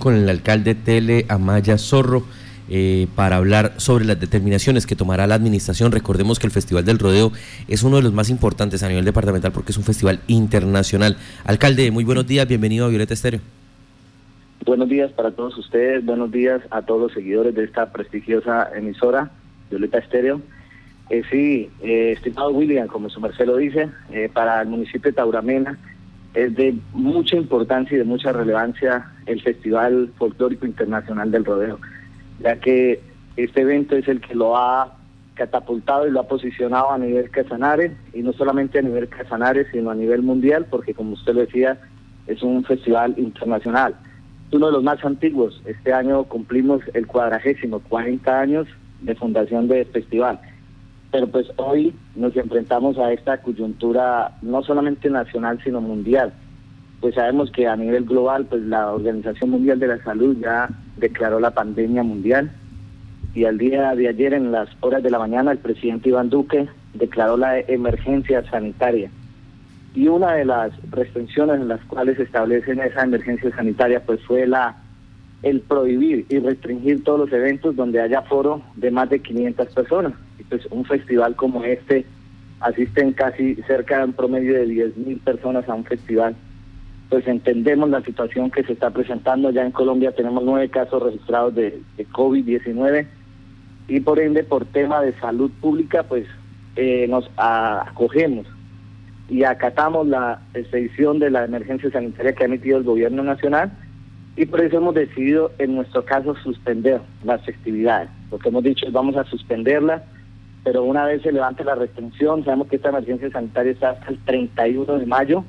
con el alcalde Tele Amaya Zorro eh, para hablar sobre las determinaciones que tomará la administración. Recordemos que el Festival del Rodeo es uno de los más importantes a nivel departamental porque es un festival internacional. Alcalde, muy buenos días, bienvenido a Violeta Estéreo. Buenos días para todos ustedes, buenos días a todos los seguidores de esta prestigiosa emisora, Violeta Estéreo. Eh, sí, eh, estimado William, como su merced lo dice, para el municipio de Tauramena, es de mucha importancia y de mucha relevancia el Festival Folclórico Internacional del Rodeo, ya que este evento es el que lo ha catapultado y lo ha posicionado a nivel Casanare, y no solamente a nivel Casanare, sino a nivel mundial, porque como usted decía, es un festival internacional. Es uno de los más antiguos. Este año cumplimos el cuadragésimo, 40 años de fundación de festival. Pero pues hoy nos enfrentamos a esta coyuntura no solamente nacional, sino mundial. Pues sabemos que a nivel global, pues la Organización Mundial de la Salud ya declaró la pandemia mundial y al día de ayer en las horas de la mañana el presidente Iván Duque declaró la emergencia sanitaria. Y una de las restricciones en las cuales se establece esa emergencia sanitaria pues fue la el prohibir y restringir todos los eventos donde haya foro de más de 500 personas. Pues un festival como este asisten casi cerca de un promedio de 10.000 personas a un festival. Pues entendemos la situación que se está presentando. Ya en Colombia tenemos nueve casos registrados de, COVID-19 y por ende por tema de salud pública pues eh, nos acogemos y acatamos la expedición de la emergencia sanitaria que ha emitido el gobierno nacional y por eso hemos decidido en nuestro caso suspender las festividades. Lo que hemos dicho es vamos a suspenderla, pero una vez se levante la restricción, sabemos que esta emergencia sanitaria está hasta el 31 de mayo.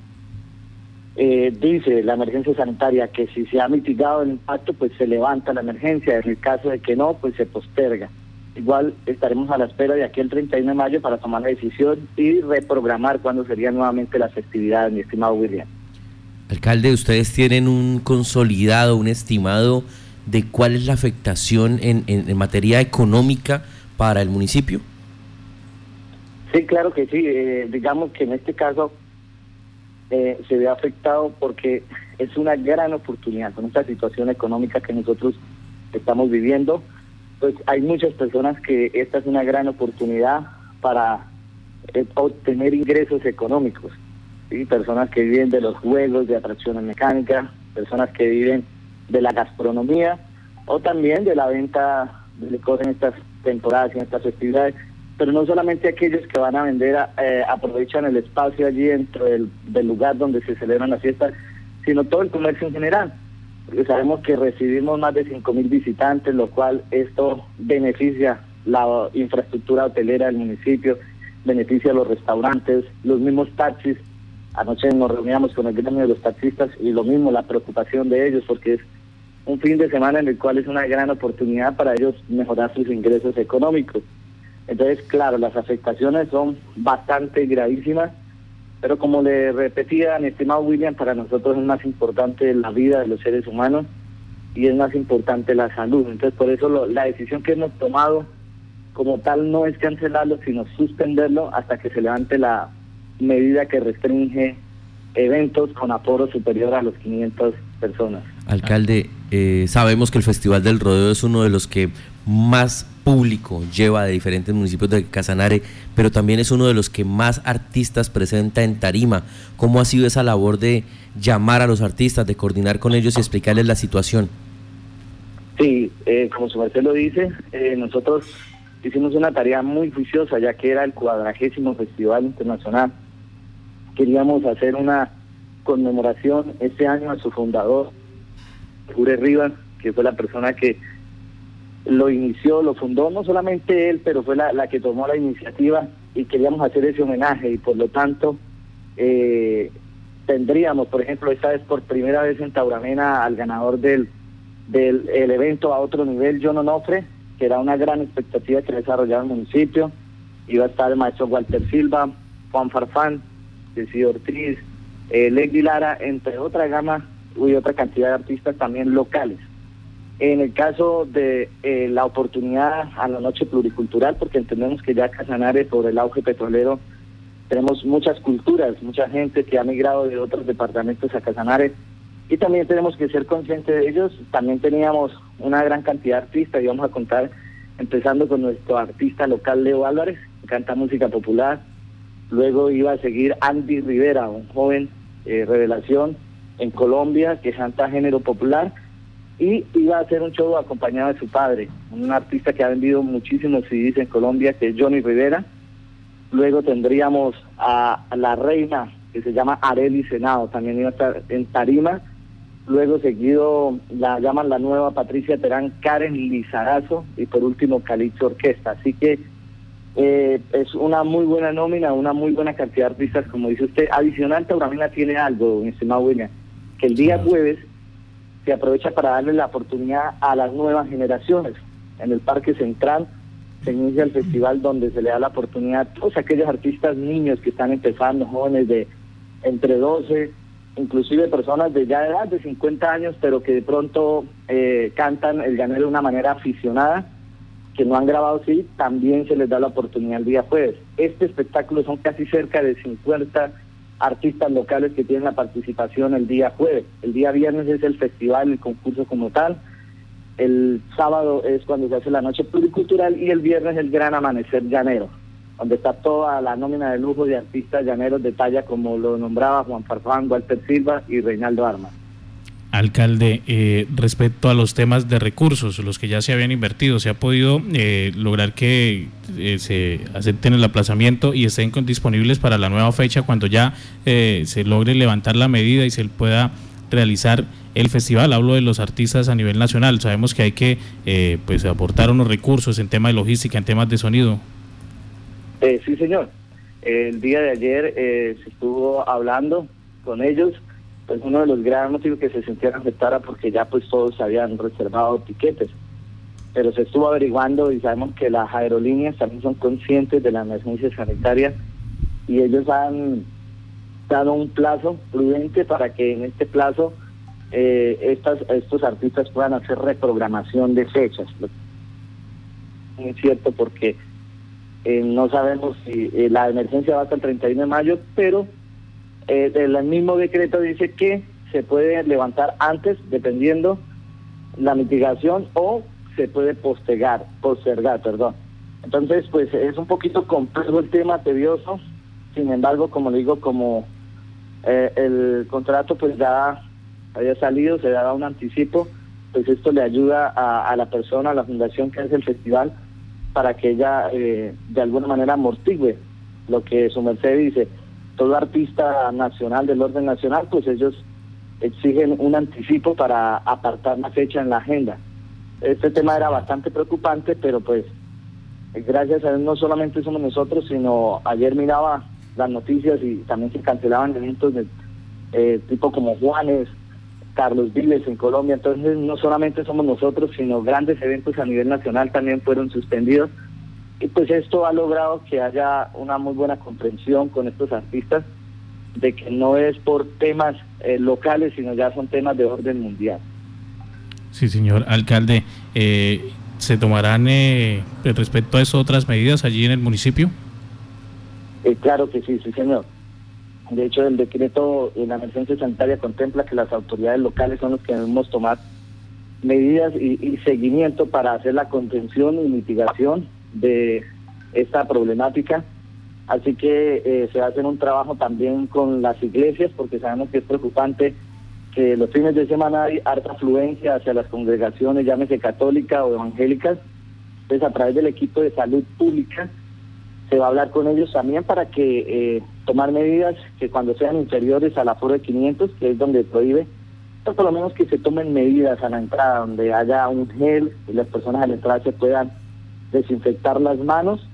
Eh, dice la emergencia sanitaria que si se ha mitigado el impacto, pues se levanta la emergencia. En el caso de que no, pues se posterga. Igual estaremos a la espera de aquí el 31 de mayo para tomar la decisión y reprogramar cuándo serían nuevamente las festividades, mi estimado William. Alcalde, ¿ustedes tienen un consolidado, un estimado de cuál es la afectación en, en, materia económica para el municipio? Sí, claro que sí. Eh, digamos que en este caso eh, se ve afectado porque es una gran oportunidad con esta situación económica que nosotros estamos viviendo. Pues hay muchas personas que esta es una gran oportunidad para eh, obtener ingresos económicos personas que viven de los juegos, de atracciones mecánicas, personas que viven de la gastronomía o también de la venta de licor en estas temporadas y en estas festividades. Pero no solamente aquellos que van a vender eh, aprovechan el espacio allí dentro del, lugar donde se celebran las fiestas, sino todo el comercio en general. Porque sabemos que recibimos más de 5.000 visitantes, lo cual esto beneficia la infraestructura hotelera del municipio, beneficia a los restaurantes, los mismos taxis Anoche nos reuníamos con el gremio de los taxistas y lo mismo, la preocupación de ellos, porque es un fin de semana en el cual es una gran oportunidad para ellos mejorar sus ingresos económicos. Entonces, claro, las afectaciones son bastante gravísimas, pero como le repetía mi estimado William, para nosotros es más importante la vida de los seres humanos y es más importante la salud. Entonces, por eso la decisión que hemos tomado como tal no es cancelarlo, sino suspenderlo hasta que se levante la medida que restringe eventos con aforo superior a los 500 personas. Alcalde, eh, sabemos que el Festival del Rodeo es uno de los que más público lleva de diferentes municipios de Casanare, pero también es uno de los que más artistas presenta en Tarima. ¿Cómo ha sido esa labor de llamar a los artistas, de coordinar con ellos y explicarles la situación? Sí, eh, como su merced lo dice, eh, nosotros hicimos una tarea muy juiciosa, ya que era el cuadragésimo Festival Internacional queríamos hacer una conmemoración este año a su fundador, Jure Rivas, que fue la persona que lo inició, lo fundó, no solamente él, pero fue la, que tomó la iniciativa y queríamos hacer ese homenaje y por lo tanto eh, tendríamos, por ejemplo, esta vez por primera vez en Tauramena al ganador del, del evento a otro nivel, John Onofre, que era una gran expectativa que desarrollaba el municipio. Iba a estar el maestro Walter Silva, Juan Farfán, Ceci Ortiz, eh, Lara, entre otra gama y otra cantidad de artistas también locales. En el caso de eh, la oportunidad a la noche pluricultural, porque entendemos que ya Casanare, por el auge petrolero, tenemos muchas culturas, mucha gente que ha migrado de otros departamentos a Casanare y también tenemos que ser conscientes de ellos. También teníamos una gran cantidad de artistas y vamos a contar, empezando con nuestro artista local Leo Álvarez, que canta música popular. Luego iba a seguir Andy Rivera, un joven eh, revelación en Colombia que canta género popular. Y iba a hacer un show acompañado de su padre, un artista que ha vendido muchísimos CDs en Colombia, que es Johnny Rivera. Luego tendríamos a la reina que se llama Areli Senado, también iba a estar en Tarima luego seguido la llaman la nueva Patricia Terán, Karen Lizarazo y por último Calixto Orquesta. Así que eh, es una muy buena nómina, una muy buena cantidad de artistas, como dice usted. Adicional, Tauramina tiene algo, mi estimado William, que el día jueves se aprovecha para darle la oportunidad a las nuevas generaciones. En el Parque Central se inicia el festival donde se le da la oportunidad a todos aquellos artistas niños que están empezando, jóvenes de entre 12 inclusive personas de ya edad de 50 años, pero que de pronto eh, cantan el llanero de una manera aficionada, que no han grabado sí, también se les da la oportunidad el día jueves. Este espectáculo son casi cerca de 50 artistas locales que tienen la participación el día jueves. El día viernes es el festival, el concurso como tal. El sábado es cuando se hace la noche pluricultural y el viernes el gran amanecer llanero donde está toda la nómina de lujo de artistas llaneros de talla como lo nombraba Juan Farfán, Walter Silva y Reinaldo Armas. Alcalde, eh, respecto a los temas de recursos, los que ya se habían invertido, ¿se ha podido eh, lograr que eh, se acepten el aplazamiento y estén disponibles para la nueva fecha cuando ya se logre levantar la medida y se pueda realizar el festival? Hablo de los artistas a nivel nacional. Sabemos que hay que pues aportar unos recursos en temas de logística, en temas de sonido. Eh, sí, señor. El día de ayer eh, se estuvo hablando con ellos. Pues uno de los grandes motivos que se sentían afectados porque ya pues todos habían reservado tiquetes. Pero se estuvo averiguando y sabemos que las aerolíneas también son conscientes de la emergencia sanitaria y ellos han dado un plazo prudente para que en este plazo eh, estas, estos artistas puedan hacer reprogramación de fechas. Es cierto porque eh, no sabemos si eh, la emergencia va hasta el 31 de mayo, pero eh, el mismo decreto dice que se puede levantar antes, dependiendo la mitigación, o se puede postergar, postergar, perdón. Entonces, pues es un poquito complejo el tema, tedioso. Sin embargo, como le digo, como el contrato pues ya había salido, se daba un anticipo, pues esto le ayuda a, a la persona, a la fundación que hace el festival, para que ella eh, de alguna manera amortigue lo que su merced dice. Todo artista nacional del orden nacional, pues ellos exigen un anticipo para apartar la fecha en la agenda. Este tema era bastante preocupante, pero pues gracias a Dios no solamente somos nosotros, sino ayer miraba las noticias y también se cancelaban eventos eh, tipo como Juanes, Carlos Viles en Colombia. Entonces no solamente somos nosotros, sino grandes eventos a nivel nacional también fueron suspendidos. Y pues esto ha logrado que haya una muy buena comprensión con estos artistas de que no es por temas eh, locales, sino ya son temas de orden mundial. Sí, señor alcalde. Eh, ¿Se tomarán eh, respecto a eso otras medidas allí en el municipio? Eh, claro que sí, sí, señor. De hecho, el decreto en la emergencia sanitaria contempla que las autoridades locales son los que debemos tomar medidas y, seguimiento para hacer la contención y mitigación de esta problemática. Así que eh, se va un trabajo también con las iglesias, porque sabemos que es preocupante que los fines de semana hay harta afluencia hacia las congregaciones, llámese católicas o evangélicas. Entonces, a través del equipo de salud pública, se va a hablar con ellos también para que eh, tomar medidas que cuando sean inferiores al aforo de 500, que es donde prohíbe, pues por lo menos que se tomen medidas a la entrada, donde haya un gel y las personas a la entrada se puedan desinfectar las manos,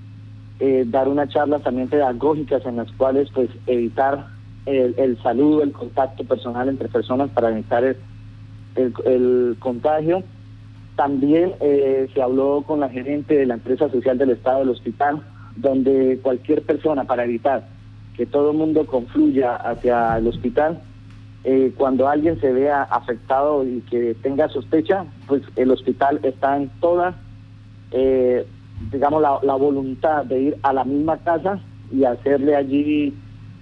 eh, dar unas charlas también pedagógicas en las cuales pues evitar el, saludo, el contacto personal entre personas para evitar el, el, contagio. También eh, se habló con la gerente de la empresa social del Estado del hospital donde cualquier persona, para evitar que todo el mundo confluya hacia el hospital, eh, cuando alguien se vea afectado y que tenga sospecha, pues el hospital está en toda, eh, digamos, la, voluntad de ir a la misma casa y hacerle allí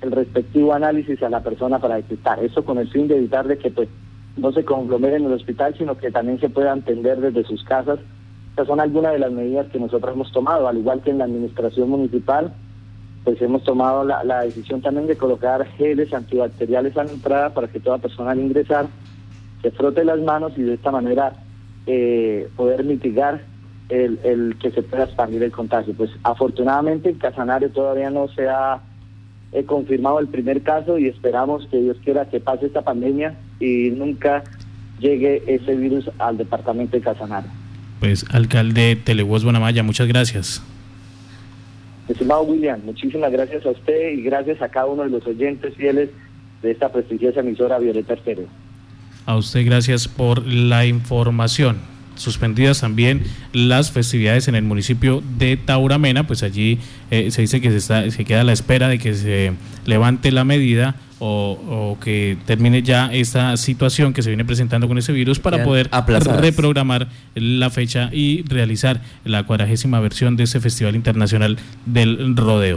el respectivo análisis a la persona para detectar. Eso con el fin de evitar de que pues no se conglomeren en el hospital, sino que también se puedan atender desde sus casas. Estas son algunas de las medidas que nosotros hemos tomado, al igual que en la administración municipal, pues hemos tomado la, la decisión también de colocar geles antibacteriales a la entrada para que toda persona al ingresar se frote las manos y de esta manera eh, poder mitigar el, el, que se pueda expandir el contagio. Pues afortunadamente en Casanare todavía no se ha eh, confirmado el primer caso y esperamos que Dios quiera que pase esta pandemia y nunca llegue ese virus al departamento de Casanare. Pues alcalde Telehuas Bonamaya, muchas gracias. Estimado William, muchísimas gracias a usted y gracias a cada uno de los oyentes fieles de esta prestigiosa emisora Violeta Estéreo. A usted gracias por la información. Suspendidas también las festividades en el municipio de Tauramena, pues allí eh, se dice que se, está, se queda a la espera de que se levante la medida o, o, que termine ya esta situación que se viene presentando con ese virus para poder aplazadas. reprogramar la fecha y realizar la cuadragésima versión de ese Festival Internacional del Rodeo.